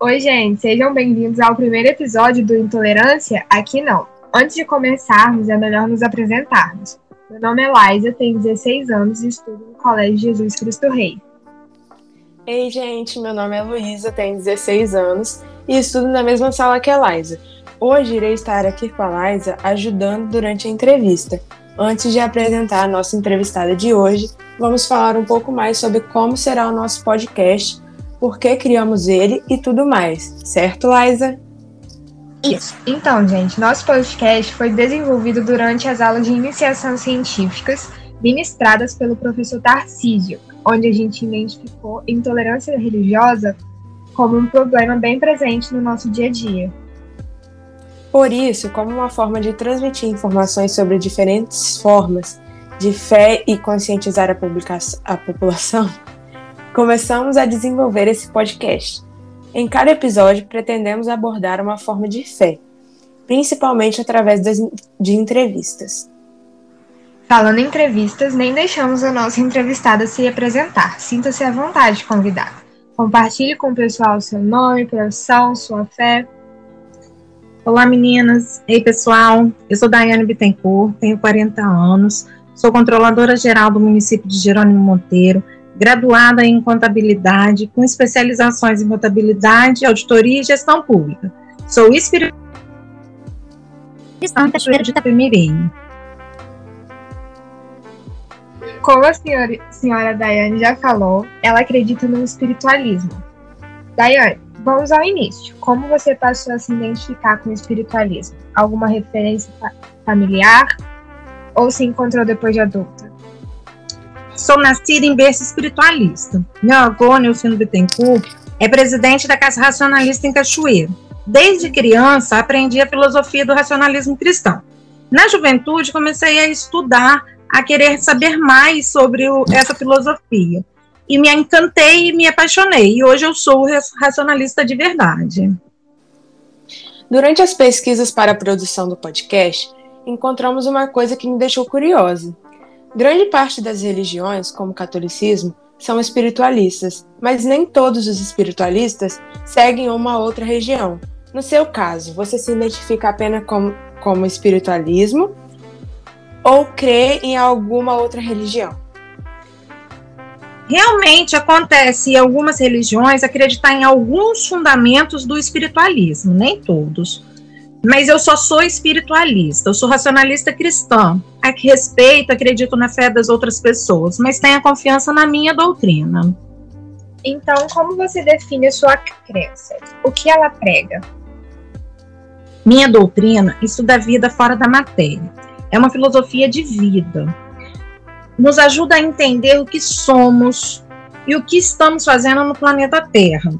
Oi, gente, sejam bem-vindos ao primeiro episódio do Intolerância Aqui Não. Antes de começarmos, é melhor nos apresentarmos. Meu nome é Laisa, tenho 16 anos e estudo no Colégio Jesus Cristo Rei. Ei, gente, meu nome é Luísa, tenho 16 anos e estudo na mesma sala que a Laisa. Hoje irei estar aqui com a Laisa ajudando durante a entrevista. Antes de apresentar a nossa entrevistada de hoje, vamos falar um pouco mais sobre como será o nosso podcast por que criamos ele e tudo mais, certo, Liza? Isso. Então, gente, nosso podcast foi desenvolvido durante as aulas de iniciação científicas ministradas pelo professor Tarcísio, onde a gente identificou intolerância religiosa como um problema bem presente no nosso dia a dia. Por isso, como uma forma de transmitir informações sobre diferentes formas de fé e conscientizar a, a população, começamos a desenvolver esse podcast. Em cada episódio, pretendemos abordar uma forma de fé, principalmente através de entrevistas. Falando em entrevistas, nem deixamos a nossa entrevistada se apresentar. Sinta-se à vontade de convidar. Compartilhe com o pessoal seu nome, profissão, sua fé. Olá, meninas. Ei, pessoal. Eu sou Daiane Bittencourt, tenho 40 anos, sou controladora geral do município de Jerônimo Monteiro graduada em contabilidade, com especializações em contabilidade, auditoria e gestão pública. Sou espírita em Cachoeira de Itapemirim. Como a senhora, senhora Daiane já falou, ela acredita no espiritualismo. Daiane, vamos ao início. Como você passou a se identificar com o espiritualismo? Alguma referência familiar? Ou se encontrou depois de adulta? Sou nascida em berço espiritualista. Meu avô, Nelson Bittencourt, é presidente da Casa Racionalista em Cachoeiro. Desde criança, aprendi a filosofia do racionalismo cristão. Na juventude, comecei a estudar, a querer saber mais sobre o, essa filosofia. E me encantei e me apaixonei. E hoje eu sou racionalista de verdade. Durante as pesquisas para a produção do podcast, encontramos uma coisa que me deixou curiosa. Grande parte das religiões, como o catolicismo, são espiritualistas, mas nem todos os espiritualistas seguem uma outra religião. No seu caso, você se identifica apenas como, como espiritualismo ou crê em alguma outra religião? Realmente acontece em algumas religiões acreditar em alguns fundamentos do espiritualismo, nem todos. Mas eu só sou espiritualista, eu sou racionalista cristã. A que respeito, acredito na fé das outras pessoas, mas tenho confiança na minha doutrina. Então, como você define a sua crença? O que ela prega? Minha doutrina estuda a vida fora da matéria. É uma filosofia de vida. Nos ajuda a entender o que somos e o que estamos fazendo no planeta Terra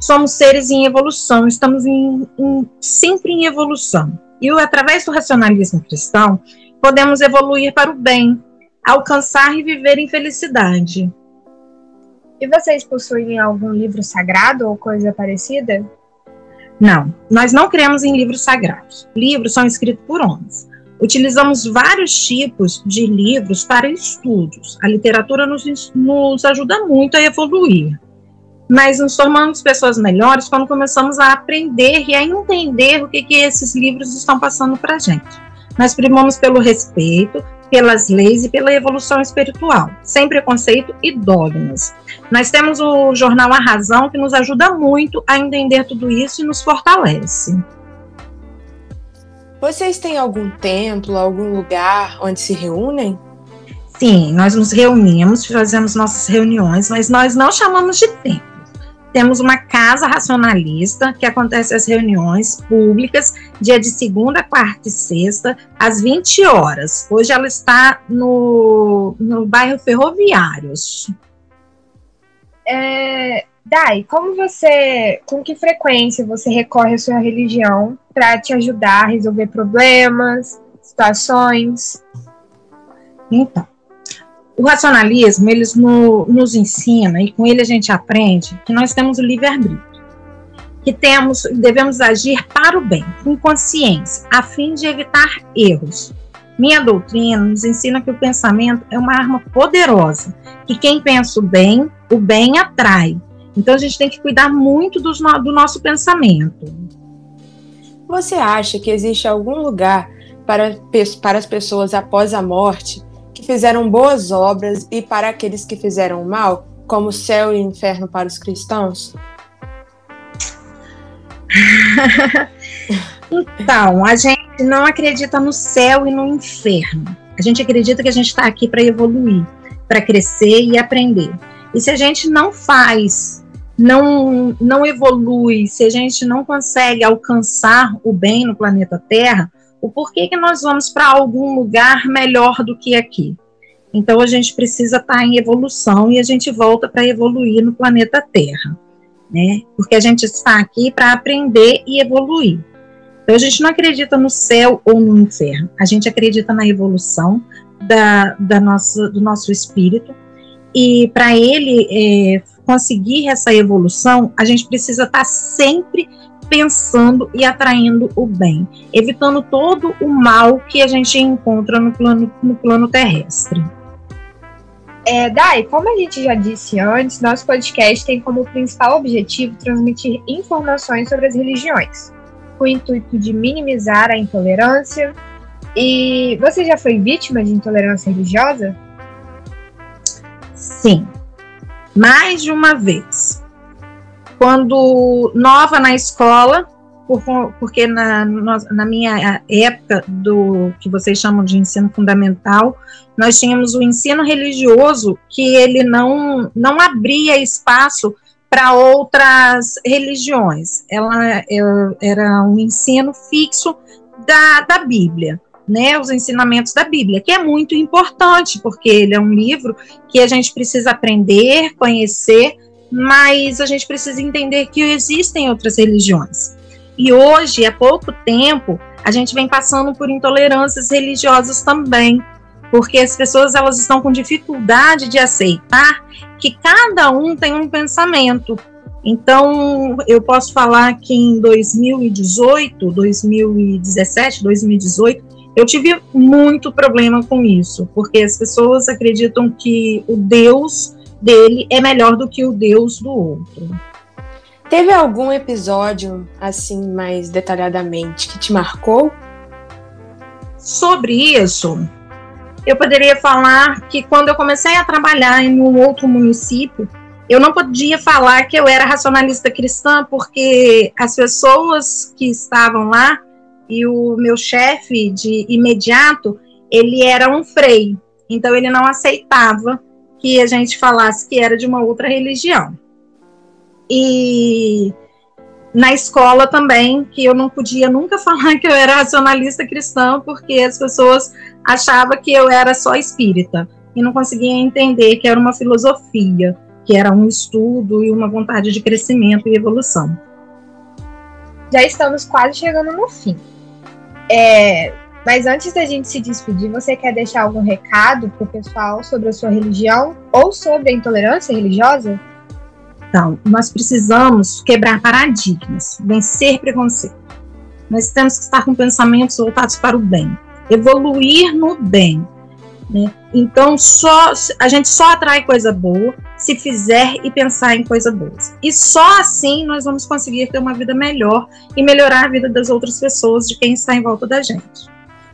somos seres em evolução, estamos em, em, sempre em evolução. E através do racionalismo cristão, podemos evoluir para o bem, alcançar e viver em felicidade. E vocês possuem algum livro sagrado ou coisa parecida? Não, nós não cremos em livros sagrados. Livros são escritos por homens. Utilizamos vários tipos de livros para estudos. A literatura nos, nos ajuda muito a evoluir mas nos tornamos pessoas melhores quando começamos a aprender e a entender o que, que esses livros estão passando para a gente. Nós primamos pelo respeito, pelas leis e pela evolução espiritual, sem preconceito e dogmas. Nós temos o jornal A Razão, que nos ajuda muito a entender tudo isso e nos fortalece. Vocês têm algum templo, algum lugar onde se reúnem? Sim, nós nos reunimos, fazemos nossas reuniões, mas nós não chamamos de templo temos uma casa racionalista, que acontece as reuniões públicas, dia de segunda, quarta e sexta, às 20 horas. Hoje ela está no, no bairro Ferroviários. É, Dai, como você, com que frequência você recorre à sua religião para te ajudar a resolver problemas, situações? Então, o racionalismo, eles no, nos ensina, e com ele a gente aprende, que nós temos o livre-arbítrio. Que temos, devemos agir para o bem, com consciência, a fim de evitar erros. Minha doutrina nos ensina que o pensamento é uma arma poderosa, que quem pensa o bem, o bem atrai. Então a gente tem que cuidar muito do, do nosso pensamento. Você acha que existe algum lugar para, para as pessoas após a morte que fizeram boas obras e para aqueles que fizeram mal, como céu e inferno para os cristãos? então, a gente não acredita no céu e no inferno. A gente acredita que a gente está aqui para evoluir, para crescer e aprender. E se a gente não faz, não, não evolui, se a gente não consegue alcançar o bem no planeta Terra, o porquê que nós vamos para algum lugar melhor do que aqui? Então a gente precisa estar tá em evolução e a gente volta para evoluir no planeta Terra, né? Porque a gente está aqui para aprender e evoluir. Então a gente não acredita no céu ou no inferno, a gente acredita na evolução da, da nossa, do nosso espírito. E para ele é, conseguir essa evolução, a gente precisa estar tá sempre pensando e atraindo o bem, evitando todo o mal que a gente encontra no plano, no plano terrestre. É, Dai, como a gente já disse antes, nosso podcast tem como principal objetivo transmitir informações sobre as religiões, com o intuito de minimizar a intolerância. E você já foi vítima de intolerância religiosa? Sim, mais de uma vez. Quando nova na escola, por, porque na, na minha época do que vocês chamam de ensino fundamental, nós tínhamos o ensino religioso que ele não, não abria espaço para outras religiões. Ela era um ensino fixo da, da Bíblia. Né, os ensinamentos da Bíblia, que é muito importante, porque ele é um livro que a gente precisa aprender, conhecer, mas a gente precisa entender que existem outras religiões. E hoje, há pouco tempo, a gente vem passando por intolerâncias religiosas também, porque as pessoas elas estão com dificuldade de aceitar que cada um tem um pensamento. Então, eu posso falar que em 2018, 2017, 2018, eu tive muito problema com isso, porque as pessoas acreditam que o Deus dele é melhor do que o Deus do outro. Teve algum episódio, assim, mais detalhadamente, que te marcou? Sobre isso, eu poderia falar que quando eu comecei a trabalhar em um outro município, eu não podia falar que eu era racionalista cristã, porque as pessoas que estavam lá e o meu chefe de imediato, ele era um frei, então ele não aceitava que a gente falasse que era de uma outra religião. E na escola também, que eu não podia nunca falar que eu era racionalista cristã, porque as pessoas achavam que eu era só espírita e não conseguia entender que era uma filosofia, que era um estudo e uma vontade de crescimento e evolução. Já estamos quase chegando no fim. É, mas antes da gente se despedir, você quer deixar algum recado para o pessoal sobre a sua religião ou sobre a intolerância religiosa? Então, nós precisamos quebrar paradigmas, vencer preconceito. Nós temos que estar com pensamentos voltados para o bem, evoluir no bem. Né? Então, só a gente só atrai coisa boa se fizer e pensar em coisa boas. E só assim nós vamos conseguir ter uma vida melhor e melhorar a vida das outras pessoas, de quem está em volta da gente.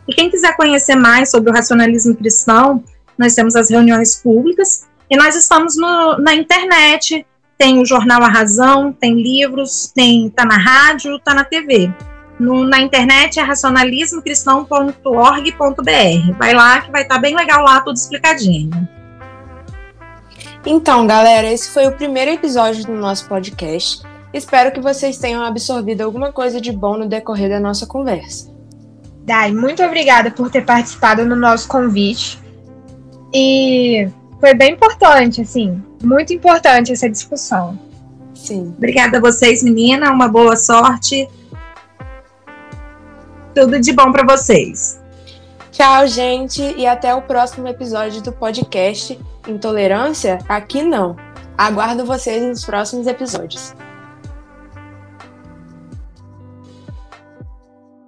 E quem quiser conhecer mais sobre o racionalismo cristão, nós temos as reuniões públicas e nós estamos no, na internet, tem o jornal A Razão, tem livros, tem tá na rádio, tá na TV. No, na internet é racionalismocristão.org.br. Vai lá que vai estar tá bem legal lá, tudo explicadinho. Então, galera, esse foi o primeiro episódio do nosso podcast. Espero que vocês tenham absorvido alguma coisa de bom no decorrer da nossa conversa. Dai, muito obrigada por ter participado no nosso convite. E foi bem importante, assim, muito importante essa discussão. Sim. Obrigada a vocês, menina. Uma boa sorte. Tudo de bom para vocês. Tchau, gente, e até o próximo episódio do podcast Intolerância? Aqui não. Aguardo vocês nos próximos episódios.